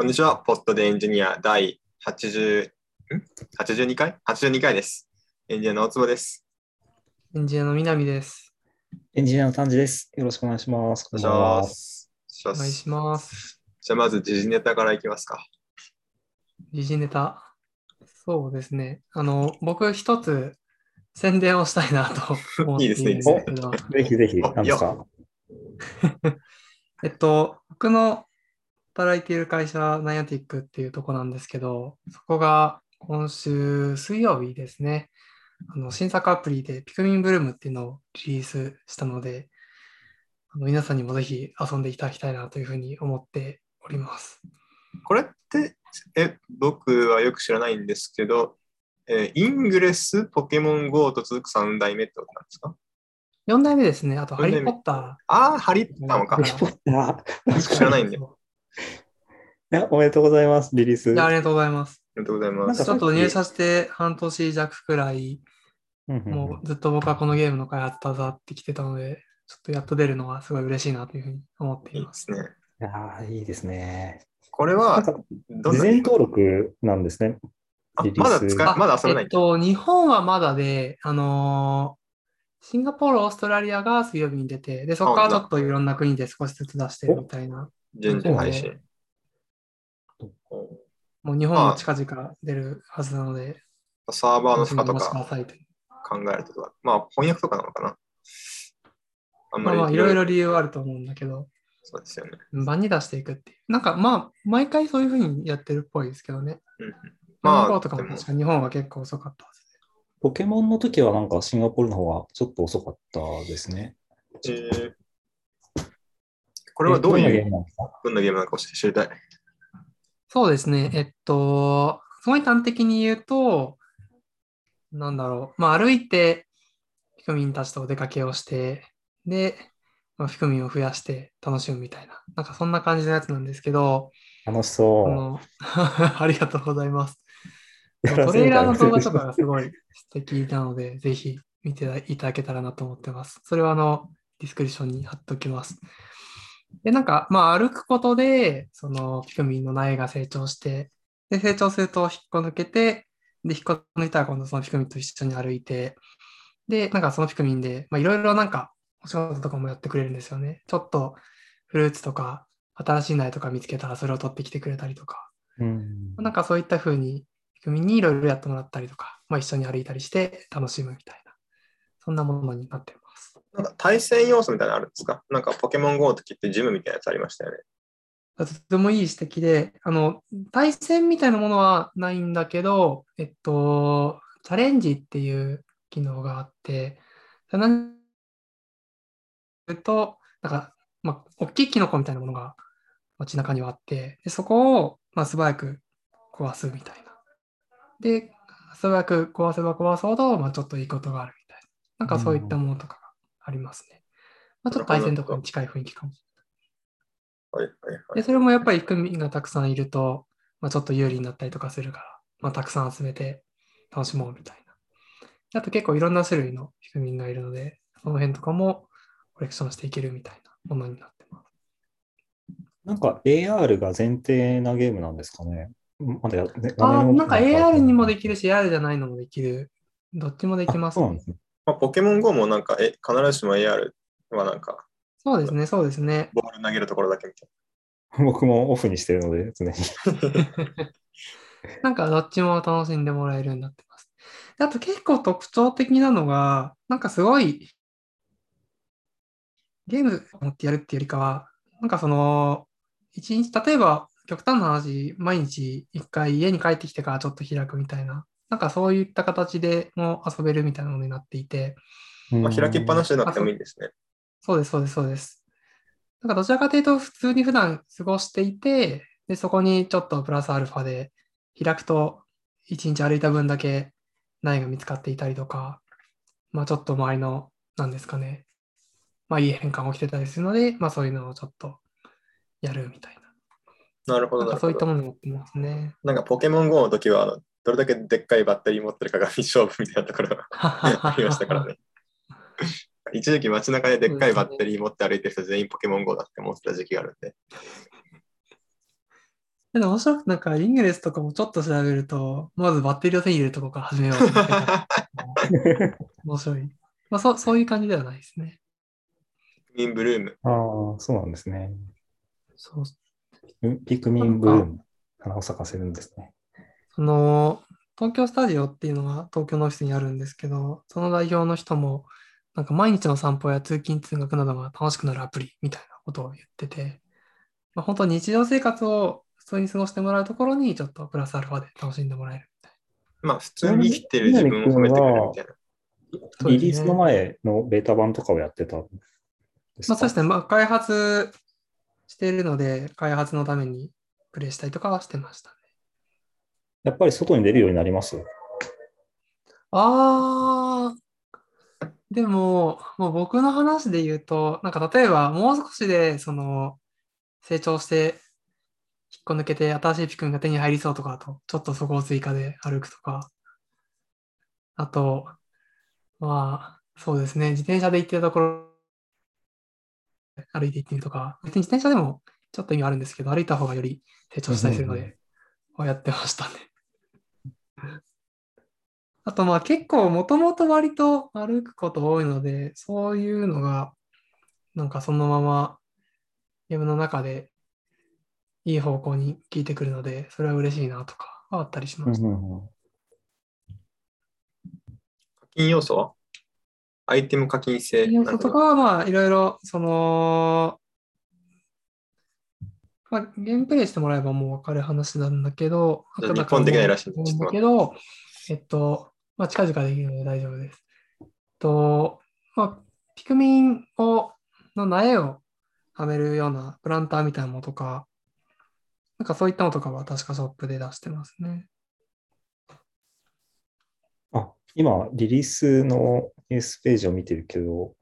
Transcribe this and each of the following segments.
こんにちは。ポストでエンジニア第80ん？82回 ?82 回です。エンジニアの大坪です。エンジニアの南です。エンジニアの丹治です。よろしくお願いします。お願いします。お願いします。じゃあまず時事ネタからいきますか。時事ネタ？そうですね。あの、僕一つ宣伝をしたいなと思っているんですけど、ぜひぜひ、お何ですかえっと、僕の働いている会社、ナイアティックっていうとこなんですけど、そこが今週水曜日ですね、あの新作アプリでピクミンブルームっていうのをリリースしたので、あの皆さんにもぜひ遊んでいただきたいなというふうに思っております。これって、え、僕はよく知らないんですけど、えーイングレス、ポケモン GO と続く3代目ってことなんですか？4代目ですね。あと、ハリー・ポッター。ああ、ハリッタのかハ。ハリーポッター。知らないんだよ。いや、おめでとうございます、リリース。いやありがとうございます。ありがとうございますなんかちょっと入社して半年弱くらい、うんうんうんもうずっと僕はこのゲームの開発携わってきてたので、ちょっとやっと出るのはすごい嬉しいなというふうに思っていま。いいですすね。いやーいいですね。これは、なんか、どんな事前登録なんですね。あリリースまだ使え、まだ遊べないえっ。と、日本はまだで、あのーシンガポール、オーストラリアが水曜日に出て、で、そこからちょっといろんな国で少しずつ出してるみたいな。順次配信。もう日本も近々出るはずなので、サーバーの負荷とか考えるとか、まあ翻訳とかなのかな。あんまりまあまあ、いろいろ理由はあると思うんだけど、そうですよね。番に出していくっていう。なんかまあ、毎回そういうふうにやってるっぽいですけどね。うんうん、まあ、まあ、とかでもも確か日本は結構遅かったはずポケモンの時はなんかシンガポールの方がちょっと遅かったですね。えーこれはどういうムなんですか？どんなゲームなのか知りたい。そうですね。えっと、すごい端的に言うと、なんだろう。まあ、歩いて、ピクミンたちとお出かけをして、で、まあ、ピクミンを増やして楽しむみたいな、なんかそんな感じのやつなんですけど、楽しそあの ありがとうございます。う。トレーラーの動画とかがすごい素敵なので、ぜひ見ていただけたらなと思ってます。それはあの、ディスクリプションに貼っておきます。で、なんか、まあ、歩くことで、その、ピクミンの苗が成長して、で、成長すると引っこ抜けて、で、引っこ抜いたら今度そのピクミンと一緒に歩いて、で、なんかそのピクミンで、まあ、いろいろなんか、お仕事とかもやってくれるんですよね。ちょっと、フルーツとか、新しい苗とか見つけたらそれを取ってきてくれたりとか、うんなんかそういった風に、ピクミンにいろいろやってもらったりとか、まあ、一緒に歩いたりして楽しむみたいな、そんなものになってます。なんか対戦要素みたいなのあるんですか？なんかポケモン GO の時ってジムみたいなやつありましたよね。とてもいい指摘で、あの、対戦みたいなものはないんだけど、えっと、チャレンジっていう機能があって、何かというと、なんか、まあ、大きいキノコみたいなものが街中にはあって、でそこを、まあ、素早く壊すみたいな。で、素早く壊せば壊すほど、まあ、ちょっといいことがあるみたいな。なんかそういったものとかがありますね。まあ、ちょっと対戦とかに近い雰囲気かもしれない。はいはいはい。で、それもやっぱりピクミンがたくさんいると、まあ、ちょっと有利になったりとかするから、まあ、たくさん集めて楽しもうみたいな。あと結構いろんな種類のピクミンがいるので、その辺とかもコレクションしていけるみたいなものになってます。なんか AR が前提なゲームなんですかね？まだやねあーなんか AR にもでききるし、AR じゃないのもできる。どっちもできます、そうなんですね。まあ、ポケモン GO もなんかえ必ずしも AR はなんかそうですね、そうですね。ボール投げるところだけみたい僕もオフにしてるので、常に。なんかどっちも楽しんでもらえるようになってます。であと結構特徴的なのが、なんかすごい、ゲームを持ってやるっていうよりかは、なんかその、一日、例えば極端な話、毎日一回家に帰ってきてからちょっと開くみたいな、なんかそういった形でも遊べるみたいなものになっていて、な。まあ、開きっぱなしで。でなくてもいいんですね。そうです、そうです、そうです。なんかどちらかというと、普通に普段過ごしていて、で、そこにちょっとプラスアルファで開くと、一日歩いた分だけ苗が見つかっていたりとか、まあちょっと周りの、なんですかね、まあいい変化が起きてたりするので、まあそういうのをちょっとやるみたいなるほな。ど、なるほど。なんかそういったものになってますね。なんかポケモン GO の時はあのどれだけでっかいバッテリー持ってるかが勝負みたいなところが ありましたからね。一時期街中ででっかいバッテリー持って歩いてる人全員ポケモン GO だって思ってた時期があるんで。でも面白くなんかイングレスとかもちょっと調べると、まずバッテリーを手に入れるところから始めようって書いてあって面白い。まあそうそういう感じではないですね。ミンブルーム。ああ、そうなんですね。そうんピクミンブルーム、花を咲かせるんですね。その東京スタジオっていうのが東京のオフィスにあるんですけど、その代表の人も、なんか毎日の散歩や通勤通学などが楽しくなるアプリみたいなことを言ってて、まあ、本当日常生活を普通に過ごしてもらうところにちょっとプラスアルファで楽しんでもらえるみたいまあ、普通に生きてる自分を褒めてくれるみたいな。リリースの前のベータ版とかをやってたんですな。まあかそうですね、まあ開発しているので、開発のためにプレイしたりとかはしてましたね。やっぱり外に出るようになります？あー、でも、もう僕の話で言うと、なんか例えばもう少しで、その、成長して、引っこ抜けて新しいピクミンが手に入りそうとかだと、ちょっとそこを追加で歩くとか、あと、まあ、そうですね、自転車で行ってるところ、歩いて行ってみるとか、別に自転車でもちょっと意味あるんですけど、歩いた方がより成長したりするのうんうんうで、こうやってましたね。あとまあ結構もともと割と歩くこと多いので、そういうのがなんかそのままゲームの中でいい方向に効いてくるので、それは嬉しいなとかあったりします。課金要素？はアイテム課金制。要素とかはまあいろいろその、まあ、ゲームプレイしてもらえばもう分かる話なんだけど、あ日本できないらしいんでなんだけど、えっと、まあ、近々できるので大丈夫です。えっと、まあ、ピクミンをの苗をはめるようなプランターみたいなものとか、なんかそういったのとかは確かショップで出してますね。あ、今、リリースのニュースページを見てるけど、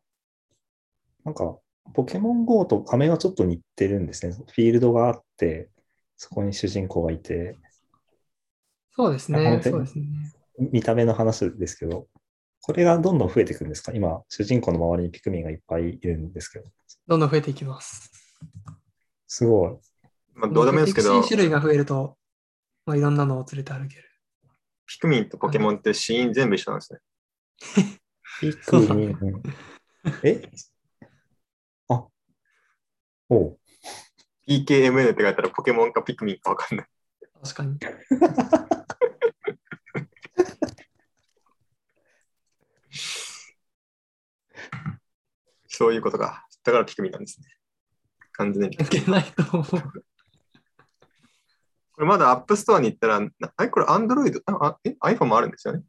なんか、ポケモン GO と画面はちょっと似てるんですね。フィールドがあって、そこに主人公がいて、そうですね。あ本当に？そうですね。見た目の話ですけど、これがどんどん増えていくんですか？今、主人公の周りにピクミンがいっぱいいるんですけど。どんどん増えていきます。すごい。まあ、どうでもいいですけど新、種類が増えると、まあ、いろんなのを連れて歩ける。ピクミンとポケモンって死因全部一緒なんですね。ピクミン。え？あ、おう。PKMN って書いたらポケモンかピクミンかわかんない。確かに。そういうことか。だからピクミンなんですね。完全に。関係ないと思う。これまだ App Store に行ったら、なあれ？これ Android? ああえ？iPhone もあるんですよね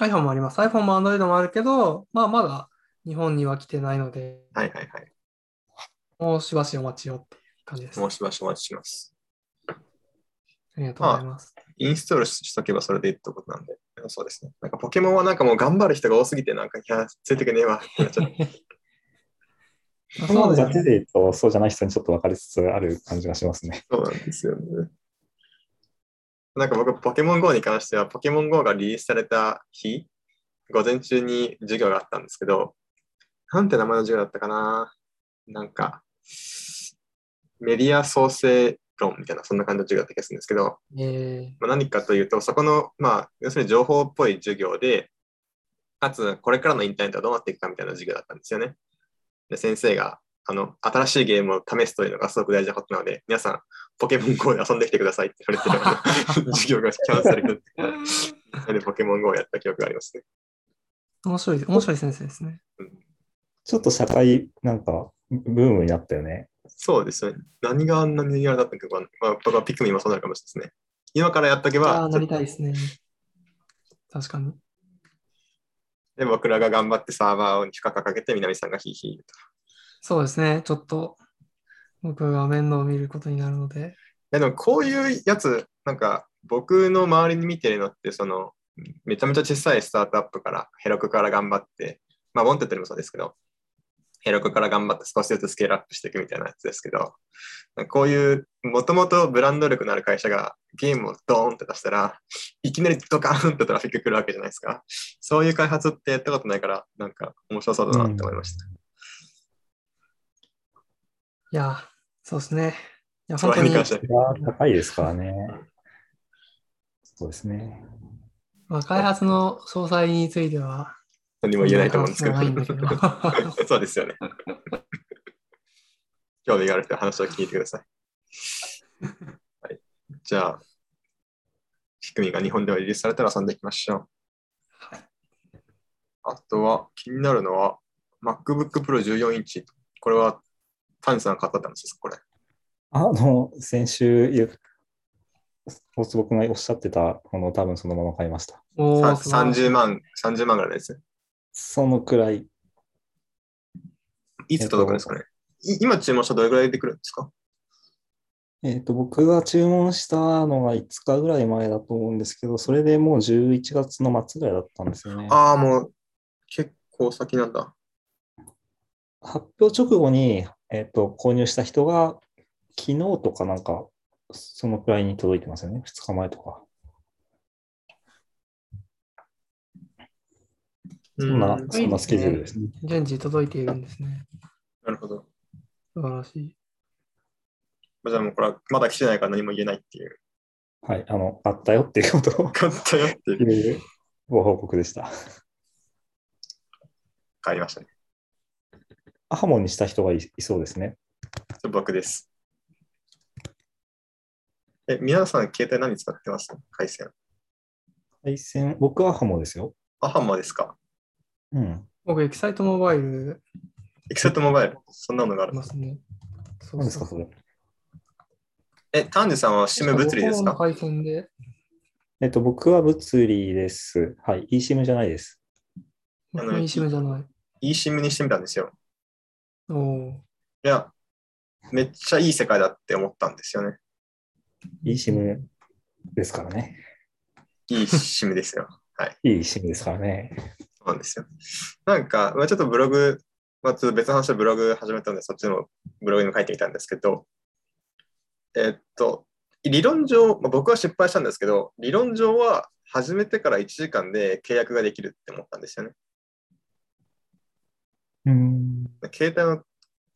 ？iPhone もあります。iPhone も Android もあるけど、まあ、まだ日本には来てないので、はいはいはい。もうしばしお待ちよっていう感じです。もうしばしお待ちします。ありがとうございます。インストールしとけばそれでいいってことなんで。そうですね。なんかポケモンはなんかもう頑張る人が多すぎて、なんか、いや、ついてけねえわってなっちゃっそうですね。チで言うと、そうじゃない人にちょっと分かりつつある感じがしますね。そうなんですよね。なんか僕、ポケモン GO に関しては、ポケモン GO がリリースされた日、午前中に授業があったんですけど、なんて名前の授業だったかななんか、メディア創生論みたいな、そんな感じの授業だった気がするんですけど、えまあ、何かというと、そこの、まあ、要するに情報っぽい授業で、かつ、これからのインターネットはどうなっていくかみたいな授業だったんですよね。で、先生が、あの、新しいゲームを試すというのがすごく大事なことなので、皆さん、ポケモン GO で遊んできてくださいって言われて、授業がキャンセルになって、でポケモン GO をやった記憶がありますね。ー、面白い、面白い先生ですね。ちょっと社会、なんか、ブームになったよね。そうですよね。何があんなにやらだったのか、まあ、僕はピクミンもそうなるかもしれないですね。今からやっとけあばあ、、なりたいですね。確かに。で僕らが頑張ってサーバーに負荷かけて、南さんがヒーヒー言うと。そうですね。ちょっと、僕が面倒を見ることになるので。いやでもこういうやつ、なんか僕の周りに見てるのって、そのめちゃめちゃ小さいスタートアップから、ヘロクから頑張って、まあ、ボンテットにもそうですけど、ヘロクから頑張って少しずつスケールアップしていくみたいなやつですけど、こういうもともとブランド力のある会社がゲームをドーンって出したら、いきなりドカーンってトラフィック来るわけじゃないですか。そういう開発ってやったことないから、なんか面白そうだなって思いました。いや、そうですね。や、そ本当にれに関しては。が高いですからね。そうですね。まあ、開発の詳細については、何も言えないと思うんですけど。そうですよね。興味がある人は話を聞いてください。はい、じゃあ、仕組みが日本ではリリースされたら遊んでいきましょう。あとは気になるのは MacBook Pro 14インチ。これは谷さんが買ったって話ですかこれ。あの、先週、ゆ大坪君がおっしゃってたものを多分そのまま買いました。おーさ30万、30万ぐらいです。そのくらい、いつ届くんですかね、い今注文したらどれぐらいで来るんですか？えっ、と、僕が注文したのが5日ぐらい前だと思うんですけど、それでもう11月の末ぐらいだったんですよね。ああ、もう結構先なんだ。発表直後に、えっと購入した人が昨日とかなんか、そのくらいに届いてますよね。2日前とか。そんなう、そんなスケジュールですね。順次届いているんですね。なるほど。素晴らしい。じゃあもうこれはまだ来てないから何も言えないっていう。はい、あの、買ったよっていうことを買ったよっていう。ご報告でした。買いましたね。アハモンにした人がいいそうですね。僕です。え、皆さん携帯何使ってます？回線。配線、僕はアハモですよ。アハマですかうん。僕、エキサイトモバイルエクセットモバイル？そんなのがあるあり。ますね。そ何ですか、それ？え、丹治さんはシム物理ですか？の回線で、えっと、僕は物理です。はい。eSIM じゃないです。あの eSIM じゃない。?eSIM にしてみたんですよ。おーいや、めっちゃいい世界だって思ったんですよね。eSIM ですからね。いい SIM ですよ。いい SIM ですからね。そうなんですよ。なんか、まあ、ちょっとブログ、まあ、別の話でブログ始めたので、そっちのブログにも書いてみたんですけど、えっと、理論上、まあ、僕は失敗したんですけど、理論上は始めてから1時間で契約ができるって思ったんですよね。うん。携帯を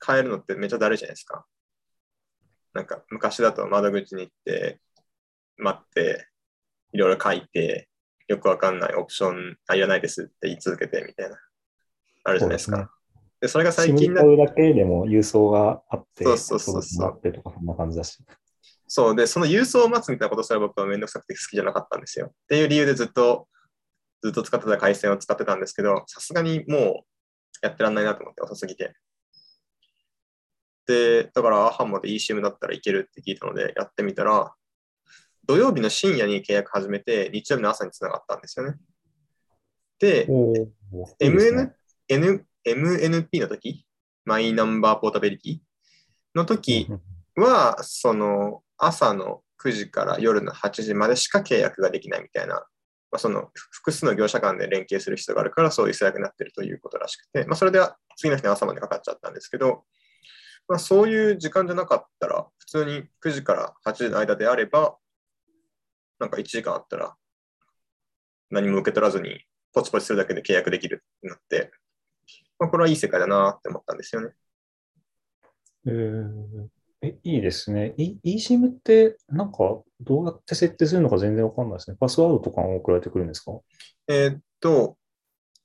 変えるのってめっちゃだるいじゃないですか。なんか昔だと窓口に行って、待って、いろいろ書いて、よくわかんないオプション、あ、いらないですって言い続けてみたいな、あるじゃないですか。でそれが最近な買うだけでも郵送があって、そうそうそうそうってとか、そんな感じだし。そうで、その郵送を待つみたいなことすら僕はめんどくさくて好きじゃなかったんですよ。っていう理由でずっと、ずっと使ってた回線を使ってたんですけど、さすがにもうやってらんないなと思って遅すぎて。で、だからアハモで eSIM だったらいけるって聞いたのでやってみたら、土曜日の深夜に契約始めて、日曜日の朝につながったんですよね。で、おーいいですね MN MNP の時、マイナンバーポータビリティの時、うんは、その朝の9時から夜の8時までしか契約ができないみたいな、まあ、その複数の業者間で連携する必要があるから、そういう制約になっているということらしくて、まあ、それで次の日の朝までかかっちゃったんですけど、まあ、そういう時間じゃなかったら、普通に9時から8時の間であれば、なんか1時間あったら、何も受け取らずに、ポチポチするだけで契約できるってなって、まあ、これはいい世界だなって思ったんですよね。えーえ、いいですね。E- eSIM って、なんか、どうやって設定するのか全然わかんないですね。パスワードとかも送られてくるんですか？えーっと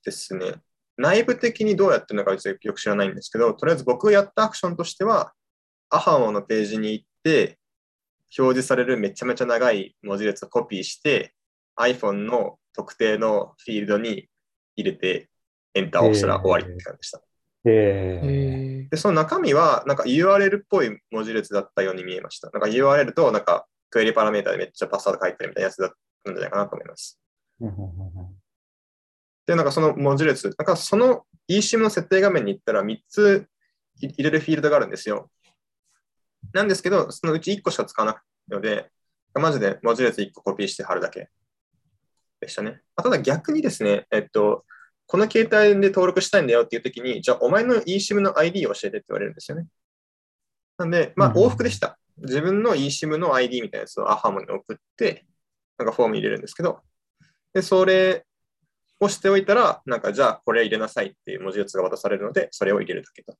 ですね、内部的にどうやってるのかはよく知らないんですけど、とりあえず僕がやったアクションとしては、アハモのページに行って、表示されるめちゃめちゃ長い文字列をコピーして、iPhone の特定のフィールドに入れて、エンターを押したら終わりって感じでした。えーえで、その中身は、なんか URL っぽい文字列だったように見えました。なんか URL と、なんかクエリパラメータでめっちゃパスワード書いてるみたいなやつだったんじゃないかなと思います。で、なんかその文字列、なんかその eSIM の設定画面に行ったら3つ入れるフィールドがあるんですよ。なんですけど、そのうち1個しか使わなくので、マジで文字列1個コピーして貼るだけでしたね。あただ逆にですね、えっと、この携帯で登録したいんだよっていうときに、じゃあお前の eSIM の ID を教えてって言われるんですよね。なんで、まあ往復でした。自分の eSIM の ID みたいなやつをアハモに送って、なんかフォームに入れるんですけど、で、それをしておいたら、なんかじゃあこれ入れなさいっていう文字列が渡されるので、それを入れるだけと。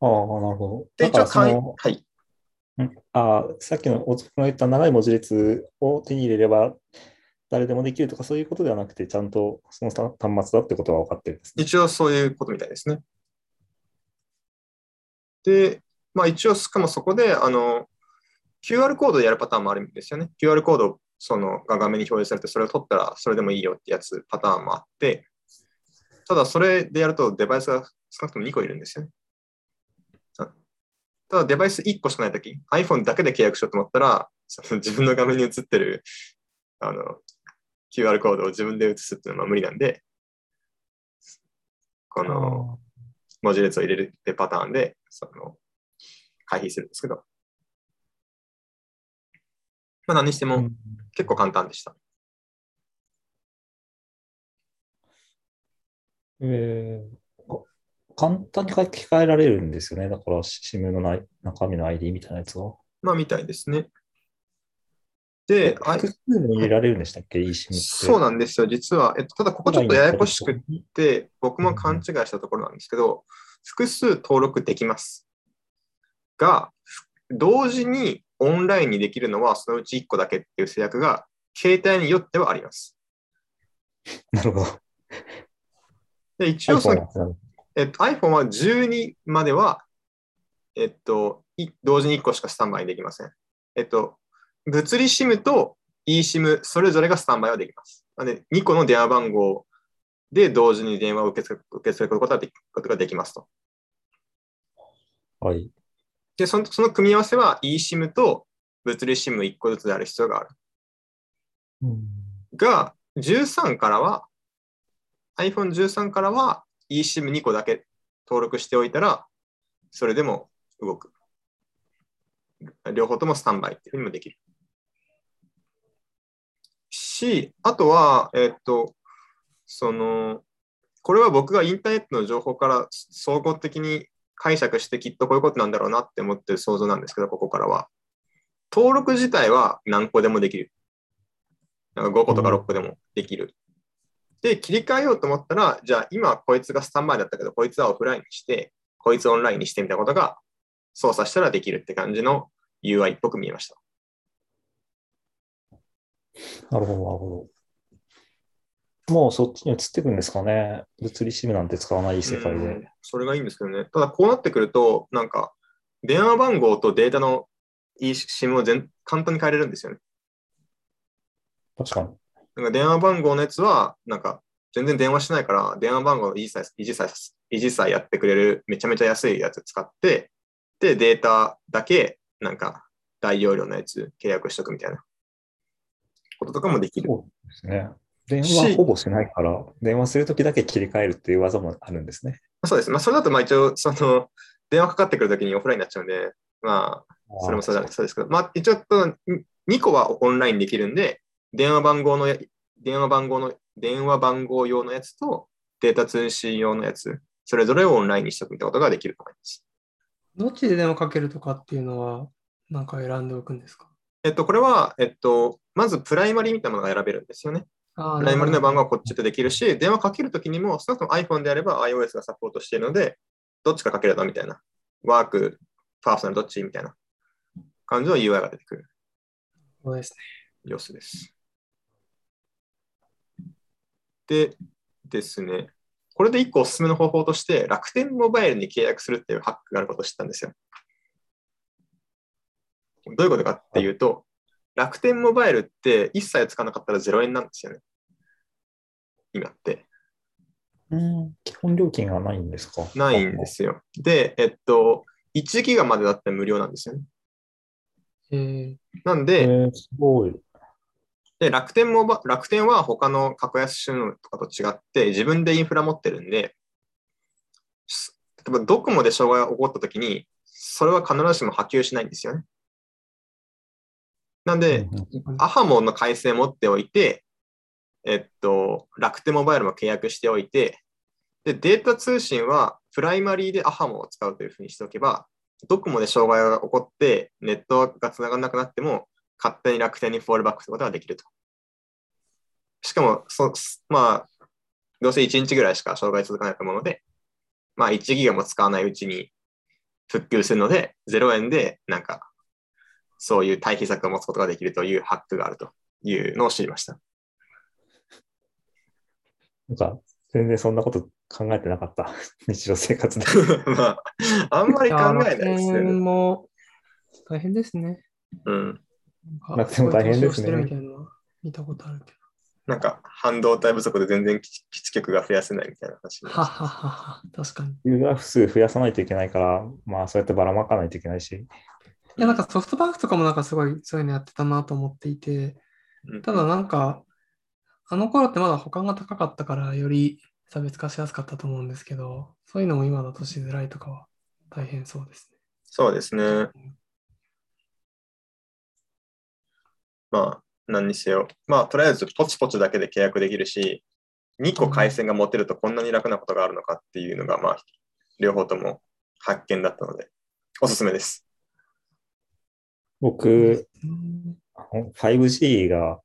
ああ、なるほど。で、一応簡易はい。あさっきの大津君が言った長い文字列を手に入れれば誰でもできるとかそういうことではなくて、ちゃんとその端末だってことが分かってるんですね。一応そういうことみたいですね。で、まあ一応、しかもそこで、あの、QR コードでやるパターンもあるんですよね。QR コードそのが画面に表示されて、それを取ったらそれでもいいよってやつパターンもあって、ただそれでやるとデバイスが少なくとも2個いるんですよね。さただデバイス1個しかないとき、iPhone だけで契約しようと思ったら、その自分の画面に映ってるあの QR コードを自分で映すっていうのは無理なんで、この文字列を入れるってパターンで、その、回避するんですけど。まあ何にしてもうん結構簡単でした。えー簡単に書き換えられるんですよね。だから、SIM のない中身の ID みたいなやつが。まあみたいですね。で、あ複数も入れられるんでしたっけ ?eSIM って。そうなんですよ。実は、えっと、ただここちょっとややこしくって、僕も勘違いしたところなんですけど、複数登録できます。が、同時にオンラインにできるのはそのうち1個だけっていう制約が、携帯によってはあります。なるほど。で一応そのえっと、iPhone は12までは、えっと、い同時に1個しかスタンバイできません。えっと、物理 SIM と eSIM それぞれがスタンバイはできます。なので、2個の電話番号で同時に電話を受け付け受け付けることができことができますと。はい。で、そのその組み合わせは eSIM と物理 SIM1 個ずつである必要がある。うんが、13からは、iPhone13 からは eSIM2 個だけ登録しておいたら、それでも動く。両方ともスタンバイっていうふうにもできる。し、あとは、えっと、その、これは僕がインターネットの情報から総合的に解釈してきっとこういうことなんだろうなって思ってる想像なんですけど、ここからは。登録自体は何個でもできる。なんか5個とか6個でもできる。で、切り替えようと思ったら、じゃあ今こいつがスタンバイだったけど、こいつはオフラインにして、こいつオンラインにしてみたことが操作したらできるって感じの UI っぽく見えました。なるほど、なるほど。もうそっちに移っていくんですかね。物理 SIM なんて使わない世界うんで。それがいいんですけどね。ただこうなってくると、なんか電話番号とデータの eSIM を全簡単に変えれるんですよね。確かに。なんか電話番号のやつは、なんか全然電話しないから、電話番号の維持さえ維持さえ維持さえやってくれるめちゃめちゃ安いやつ使って、で、データだけ、なんか大容量のやつ契約しとくみたいなこととかもできる。そうですね。電話ほぼしないから、電話するときだけ切り替えるっていう技もあるんですね。そうです。まあ、それだと、まあ一応、その、電話かかってくるときにオフラインになっちゃうんで、まあ、それもそうだそうですけど、まあ、一応、2個はオンラインできるんで、電話番号のや、電話番号の、電話番号用のやつとデータ通信用のやつ、それぞれをオンラインにしておくってことができると思います。どっちで電話かけるとかっていうのは、なんか選んでおくんですか？えっと、これは、えっと、まずプライマリーみたいなものが選べるんですよね。あプライマリーの番号はこっちで。でできるし、電話かけるときにも、少なくとも iPhone であれば iOS がサポートしているので、どっちかかけるとみたいな。ワーク、パーソナルどっち？みたいな感じの UI が出てくるそうですね。様子です。でですね、これで一個おすすめの方法として、楽天モバイルに契約するっていうハックがあることを知ったんですよ。どういうことかっていうと、楽天モバイルって一切使わなかったら0円なんですよね。今って。うん、基本料金がないんですか？ないんですよ。で、えっと、1ギガまでだって無料なんですよね。えー、えなんで、ー、すごい。で楽天もば楽天は他の格安収納とかと違って自分でインフラ持ってるんで、す例えばドコモで障害が起こったときに、それは必ずしも波及しないんですよね。なんで、アハモの回線持っておいて、えっと、楽天モバイルも契約しておいて、で、データ通信はプライマリーでアハモを使うというふうにしておけば、ドコモで障害が起こって、ネットが繋がらなくなっても、勝手に楽天にフォールバックすることができると。しかも、そまあ、どうせ1日ぐらいしか障害続かないと思うので、まあ1ギガも使わないうちに復旧するので、0円でなんかそういう対比策を持つことができるというハックがあるというのを知りました。なんか、全然そんなこと考えてなかった。日常生活で。まあ、あんまり考えないです楽天ね。も大変ですね。うん。なんか楽天も大変ですね見たことあるけど。なんか、半導体不足で全然基基地局が増やせないみたいな話。はははは、確かに。いユーザー数増やさないといけないから、まあそうやってばらまかないといけないし。や、なんかソフトバンクとかもなんかすごいそういうのやってたなと思っていて、うんただなんか、あの頃ってまだ保管が高かったから、より差別化しやすかったと思うんですけど、そういうのも今だとしづらいとかは大変そうですね。そうですね。まあ、何にせよ。まあ、とりあえずポチポチだけで契約できるし、2個回線が持てるとこんなに楽なことがあるのかっていうのが、まあ、両方とも発見だったので、おすすめです。僕、うんあの 5G が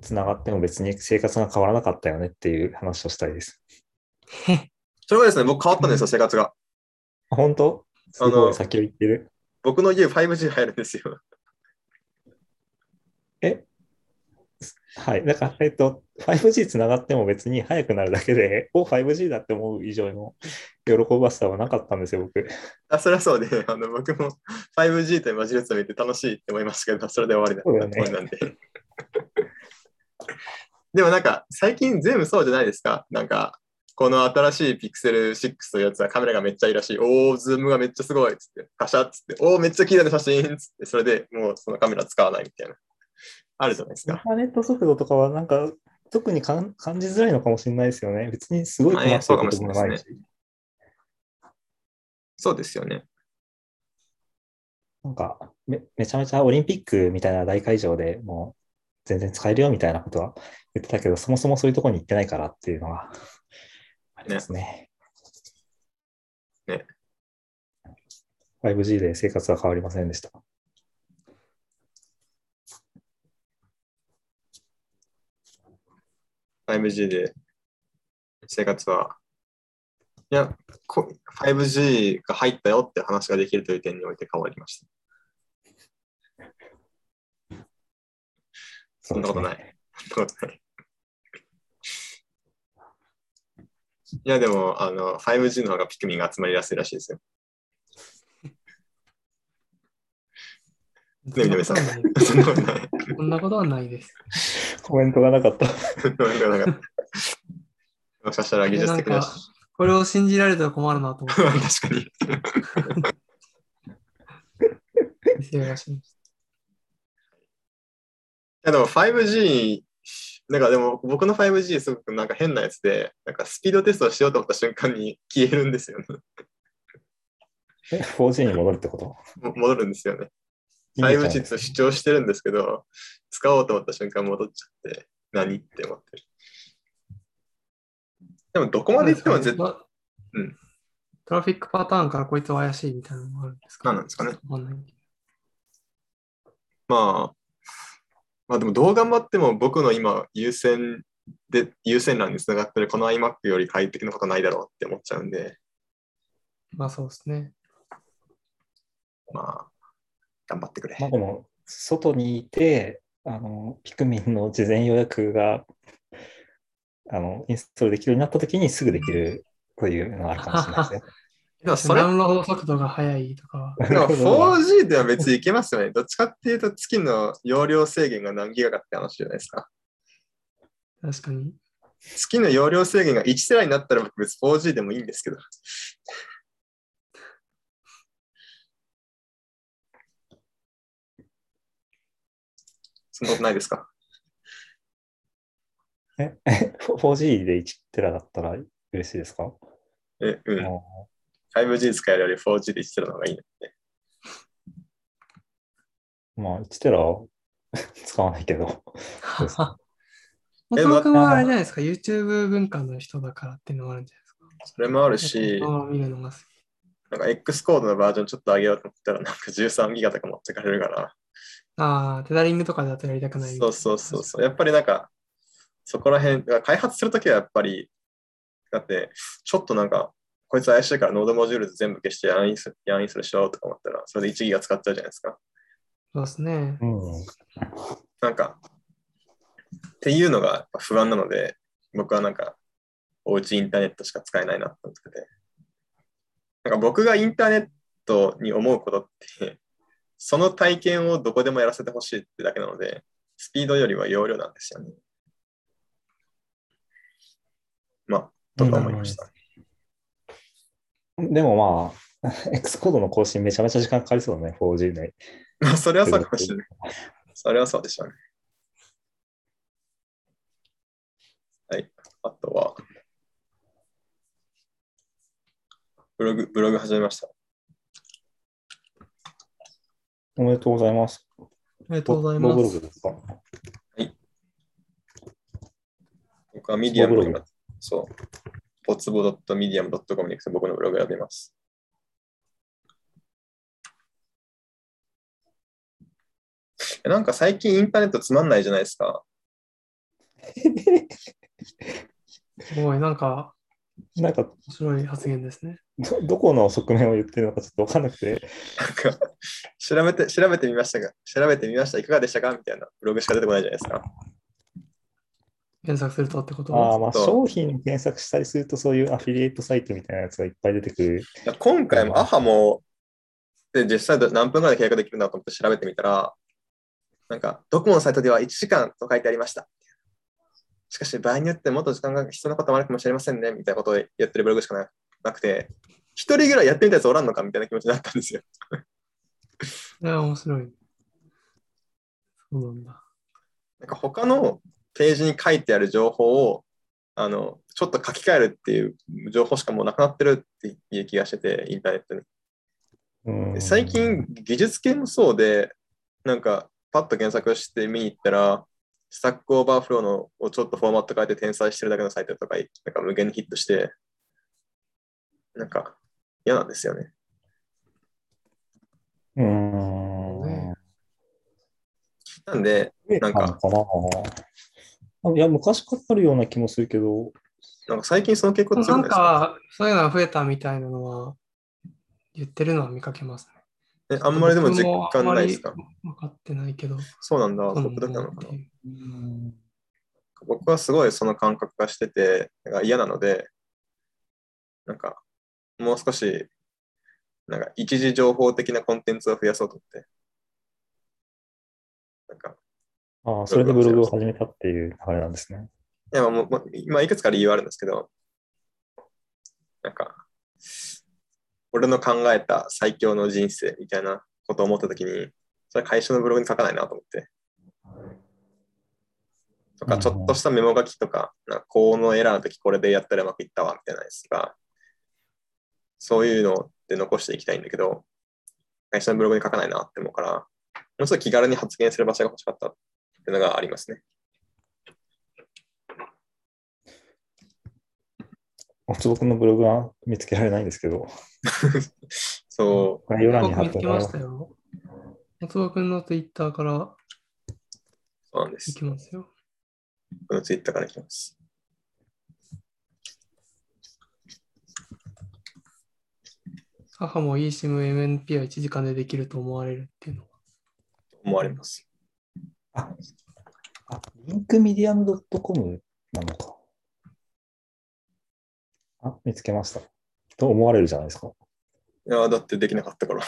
つながっても別に生活が変わらなかったよねっていう話をしたいです。それがですね、僕変わったんですよ、生活が。あ本当？すあのごい先を言ってる。僕の家 5G 入るんですよ。え？はい。だから、えっと、5G つながっても別に速くなるだけで、お、5G だって思う以上の喜ばしさはなかったんですよ、僕。あ、それはそうで、あの僕も 5G というマジ列を見て楽しいって思いましたけど、それで終わりだそうだよね終わりなんで。でもなんか、最近全部そうじゃないですか？なんか、この新しいピクセル6というやつはカメラがめっちゃいいらしい。おー、ズームがめっちゃすごいっつって、カシャッつって、おー、めっちゃ綺麗な写真っつって、それでもうそのカメラ使わないみたいな。あるじゃないですか。インターネット速度とかはなんか、特にかん感じづらいのかもしれないですよね。別にすごい困ってることもないし。そうですよね。なんかめ、めちゃめちゃオリンピックみたいな大会場でもう全然使えるよみたいなことは言ってたけど、そもそもそういうところに行ってないからっていうのがありますね。ね 5G で生活は変わりませんでした。5G で生活は、いや、こ 5G が入ったよって話ができるという点において変わりました。そんなことない。そんなことない。いや、でも、あの、5G の方がピクミンが集まりやすいらしいですよ。ね、みなみさん。そんなことない。そんなことはないです。コメントがなかった。なんかなんかもしかしたら技術的なこれを信じられたら困るなと思って 確かに。見せようとしましいやでも 5G、なんかでも僕の 5G すごくなんか変なやつで、なんかスピードテストをしようと思った瞬間に消えるんですよね。え 4G に戻るってこと？も戻るんですよね。いいじゃない 5G と主張してるんですけど、使おうと思った瞬間戻っちゃって、何って思ってる。でもどこた。まで行っても絶対、まうんトラフィックパターンからこいつは怪しいみたいなのもあるんですか？何なんですかねまあ、まあでもどう頑張っても僕の今優先で、優先欄につながってるこの iMac より快適なことないだろうって思っちゃうんで、まあそうですね。まあ、頑張ってくれ。まあでも、外にいて、あの、ピクミンの事前予約が、あの、インストールできるようになったときにすぐできるというのがあるかもしれないですね。でもそれダウンロード速度が速いとかは。でも 4G では別にいけますよね。どっちかっていうと月の容量制限が何ギガかって話じゃないですか。確かに。月の容量制限が1テラになったら僕別に 4G でもいいんですけど。そんなことないですか？え、4G で1テラだったら嬉しいですか、え、うん。あ 5G 使えるより 4G で1テラの方がいいので。まあ、1テラ 使わないけど。そうです松本君はあれじゃないですか、YouTube 文化の人だからっていうのもあるんじゃないですか？それもあるし、ああ見るのが好き。なんか X コードのバージョンちょっと上げようと思ったらなんか13ギガとか持ってかれるから。ああ、テザリングとかだとやりたくないそうそうそうそう。やっぱりなんか、そこら辺、開発するときはやっぱり、だって、ちょっとなんか、こいつ怪しいからノードモジュール全部消してヤンインスヤンインストールしようとか思ったら、それで1ギガ使っちゃうじゃないですか。そうですね。うん。なんか、っていうのが不安なので、僕はなんか、おうちインターネットしか使えないなと思ってて。なんか僕がインターネットに思うことって、その体験をどこでもやらせてほしいってだけなので、スピードよりは容量なんですよね。まあ、とか思いました。でもまあ、X コードの更新めちゃめちゃ時間かかりそうだね、4G 内。まあ、それはそうかもしれない。それはそうでしょうね。はい。あとは、ブログ、ブログ始めました。おめでとうございます。ありがとうございボブロます。グですか？僕はミディアムログ今、そう、ポツボ .medium.com に行くと僕のブログを選びます。えなんか最近インターネットつまんないじゃないですか。すごい、なんかなんか面白い発言ですね。ど、どこの側面を言ってるのかちょっとわかんなくて、なんか調べて、調べてみましたが、調べてみました。いかがでしたか？みたいなブログしか出てこないじゃないですか。検索するとってこと？ああ、まあ商品検索したりするとそういうアフィリエイトサイトみたいなやつがいっぱい出てくる。いや今回もアハも、で実際ど何分ぐらいで契約できるんだと思って調べてみたら、なんか、ドコモのサイトでは1時間と書いてありました。しかし、場合によってもっと時間が必要なこともあるかもしれませんね、みたいなことを言ってるブログしかななくて、一人ぐらいやってみたやつおらんのかみたいな気持ちになったんですよ。いや、面白い。そうなんだ。なんか他のページに書いてある情報を、あの、ちょっと書き換えるっていう情報しかもうなくなってるっていう気がしてて、インターネットに。最近、技術系もそうで、なんか、パッと検索して見に行ったら、 Stack Overflow のをちょっとフォーマット変えて転載してるだけのサイトとか、なんか無限にヒットして、なんか嫌なんですよね。うーん。ねなんで、なんか。いや、昔からあるような気もするけど、なんか最近その傾向強なんですかか、そういうのが増えたみたいなのは、言ってるのは見かけますね。えあんまりでも実感ないですか？分かってないけど。そうなんだ、僕だけなのかな？僕はすごいその感覚がしてて、なんか嫌なので、なんか、もう少し、なんか一時情報的なコンテンツを増やそうと思って。なんか、ああ、それでブログを始めたっていう流れなんですね。いや、もう、もう今いくつか理由はあるんですけど、なんか、俺の考えた最強の人生みたいなことを思ったときに、それは会社のブログに書かないなと思って。とか、ちょっとしたメモ書きとか、なんかこのエラーの時これでやったらうまくいったわ、みたいなやつが、そういうので残していきたいんだけど、会社のブログに書かないなって思うから、もうちょっと気軽に発言する場所が欲しかったっていうのがありますね。おつぼくんのブログは見つけられないんですけど、そ概要欄に貼ってましたよ。松尾くんのツイッターから、そうなんです行。きますよ。このツイッターからいきます。母も eSIM、MNP は1時間でできると思われるっていうのは。思われます。あ、あリンクミディアム .com なのか。あ、見つけました。と思われるじゃないですか。いや、だってできなかったから。い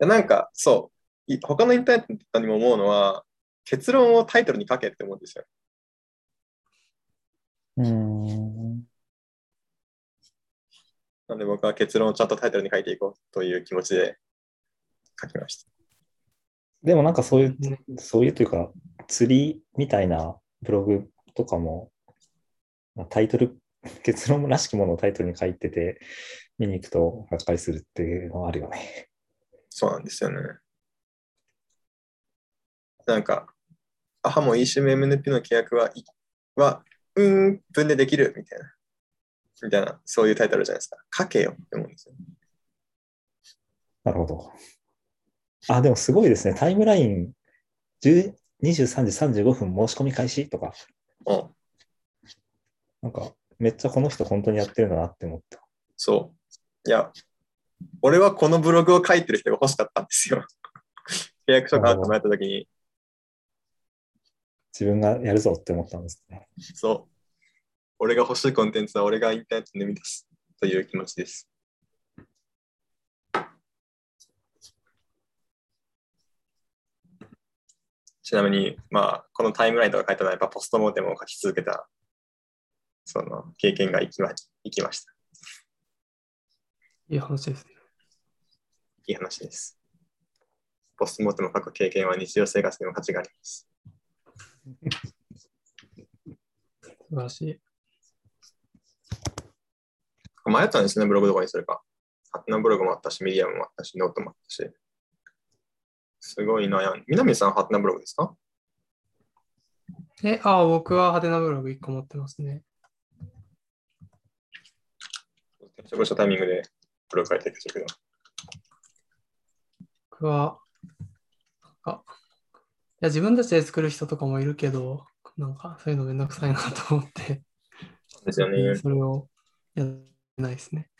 やなんか、そう、い他のインターネットにも思うのは、結論をタイトルに書けって思うんですよ。うーん。なので僕は結論をちゃんとタイトルに書いていこうという気持ちで書きました。でもなんかそういう、ねそういうというか、釣りみたいなブログとかも、まあタイトル、結論らしきものをタイトルに書いてて、見に行くとがっかりするっていうのはあるよね。そうなんですよね。なんか、アハも eSIM-MNP の契約はいは、うーん、分でできるみたいな。みたいな、そういうタイトルじゃないですか。書けよって思うんですよ。なるほど。あ、でもすごいですね。タイムライン10 23時35分申し込み開始とか、うん、なんかめっちゃこの人本当にやってるんだなって思った。そう。いや、俺はこのブログを書いてる人が欲しかったんですよ。契約書買ってもらったときに、自分がやるぞって思ったんですね。そう。俺が欲しいコンテンツは俺がインターネットで生み出すという気持ちです。ちなみに、まあ、このタイムラインとか書いたのはやっぱポストモーテムを書き続けた、その経験が生きま生きました。いい話ですね。いい話です。ポストモーテムを書く経験は日常生活にも価値があります。素晴らしい。迷ったんですね、ブログどこにするか。はてなブログもあったし、ミディアムもあったし、ノートもあったし。すごい悩ん南さん、はてなブログですか？え、ああ、僕ははてなブログ1個持ってますね。転職したタイミングでブログ書いてるけど。僕は、なんか、いや、自分たちで作る人とかもいるけど、なんか、そういうのめんどくさいなと思って、そうですよね。それをやらないですね。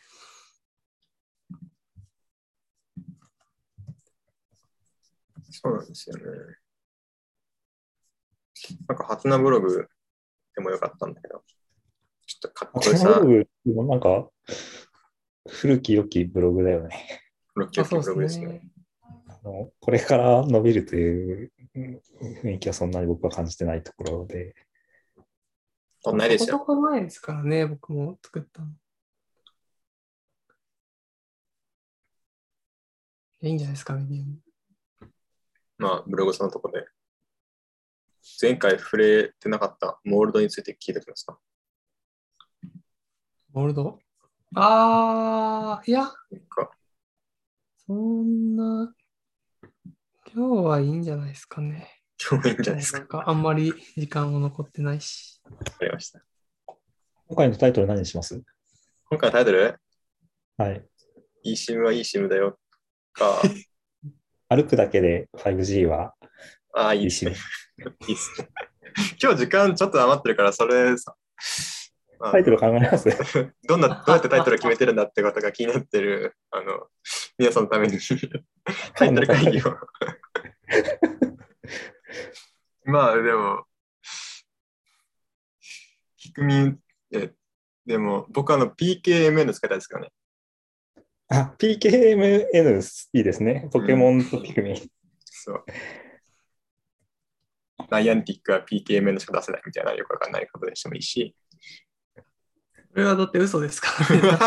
そうなんですよね。なんか、ハテナブログでもよかったんだけど、ちょっとかっこよさこのブ、ログもなんか、古き良きブログだよね。ブロッキあーブログですそうですね。ね。あのこれから伸びるといううん雰囲気はそんなに僕は感じてないところで、そんないですよ。そこそこ前ですからね、僕も作ったの。いいんじゃないですか、メディアム。まあ、ブログそのとこで。前回触れてなかったモールドについて聞いてきますかモールド？あー、いや、そんな、今日はいいんじゃないですかね。今日いいんじゃないですか。なんかあんまり時間も残ってないし。わかりました。今回のタイトル何にします？今回のタイトル？はい。eSIM は eSIM だよか。歩くだけで 5G はああ、いいですね。いいっすね。今日時間ちょっと余ってるから、それさ。タイトル考えます？どんな、どうやってタイトル決めてるんだってことが気になってる、あの、皆さんのために タイトル会議を。まあ、でも、ピクミン、え、でも、僕あの PKMN 使いたいですからね。あ、PKMN いいですね。ポケモンとピクミン。そう。ナイアンティックは PKMN しか出せないみたいなよくわかんないことにしてもいいし、これはだって嘘ですからね。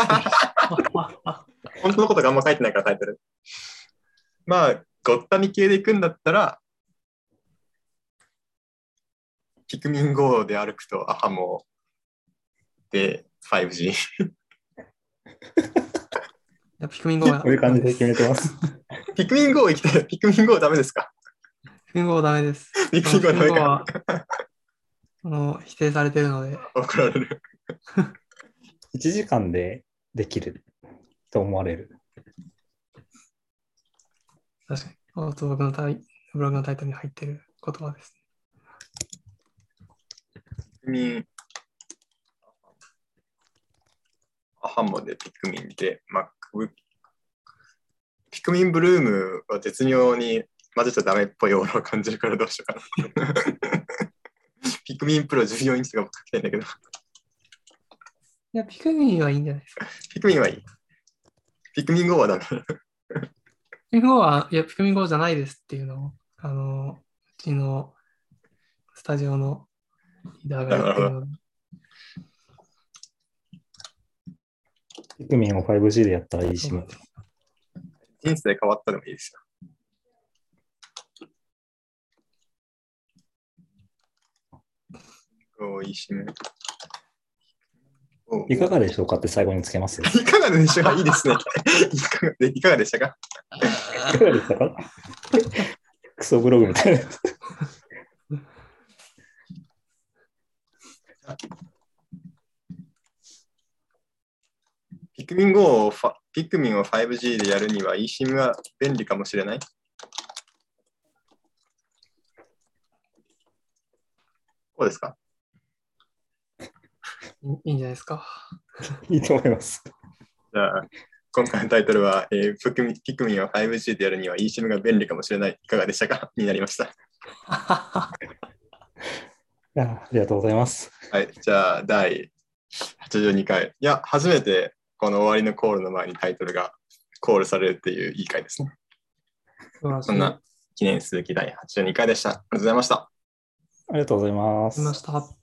本当のことがあんま書いてないからタイトル。まあ、ごったに系で行くんだったら、ピクミン GO で歩くとアハモで 5G。いやピクミン GO はこういう感じで決めてます。ピクミン GO 行きたい。ピクミン GO ダメですか？ピクミン GO はダメです。ピクミン GO ダメか。はあの否定されてるので、怒られる。1時間でできると思われる。確かに。あと僕のタイブログのタイトルに入ってる言葉です。ピクミン、アハモでピクミンで MacBook。ピクミンブルームは絶妙に混ぜちゃダメっぽいオーラを感じるからどうしようかな。ピクミンプロ14インチとかも書きたいんだけど、いや、ピクミンはいいんじゃないですか。ピクミンはいい。ピクミン GO はダメ。ピクミン GO は、いや、ピクミン GO じゃないですっていうのを、あの、うちのスタジオのリーダーが言ってるので、ピクミンを 5G でやったらいいし、人生変わったでもいいですよ。おいいしね。おいかがでしょうかって最後につけますよ。いかがでしたか？いいですね。いかがでいかがでしたか？いかがでしたか？クソブログみたいな。ピクミン GO をファピクミンを 5G でやるには eSIM が便利かもしれない？こうですか？いいんじゃないですか？いいと思います。じゃあ、今回のタイトルは、えー、ピクミンピクミンは 5G でやるには eSIM が便利かもしれない。いかがでしたか？になりました。ありがとうございます。はい。じゃあ、第82回。いや、初めてこの終わりのコールの前にタイトルがコールされるっていういい回ですね。そんな記念すべき第82回でした。ありがとうございました。ありがとうございますま。した。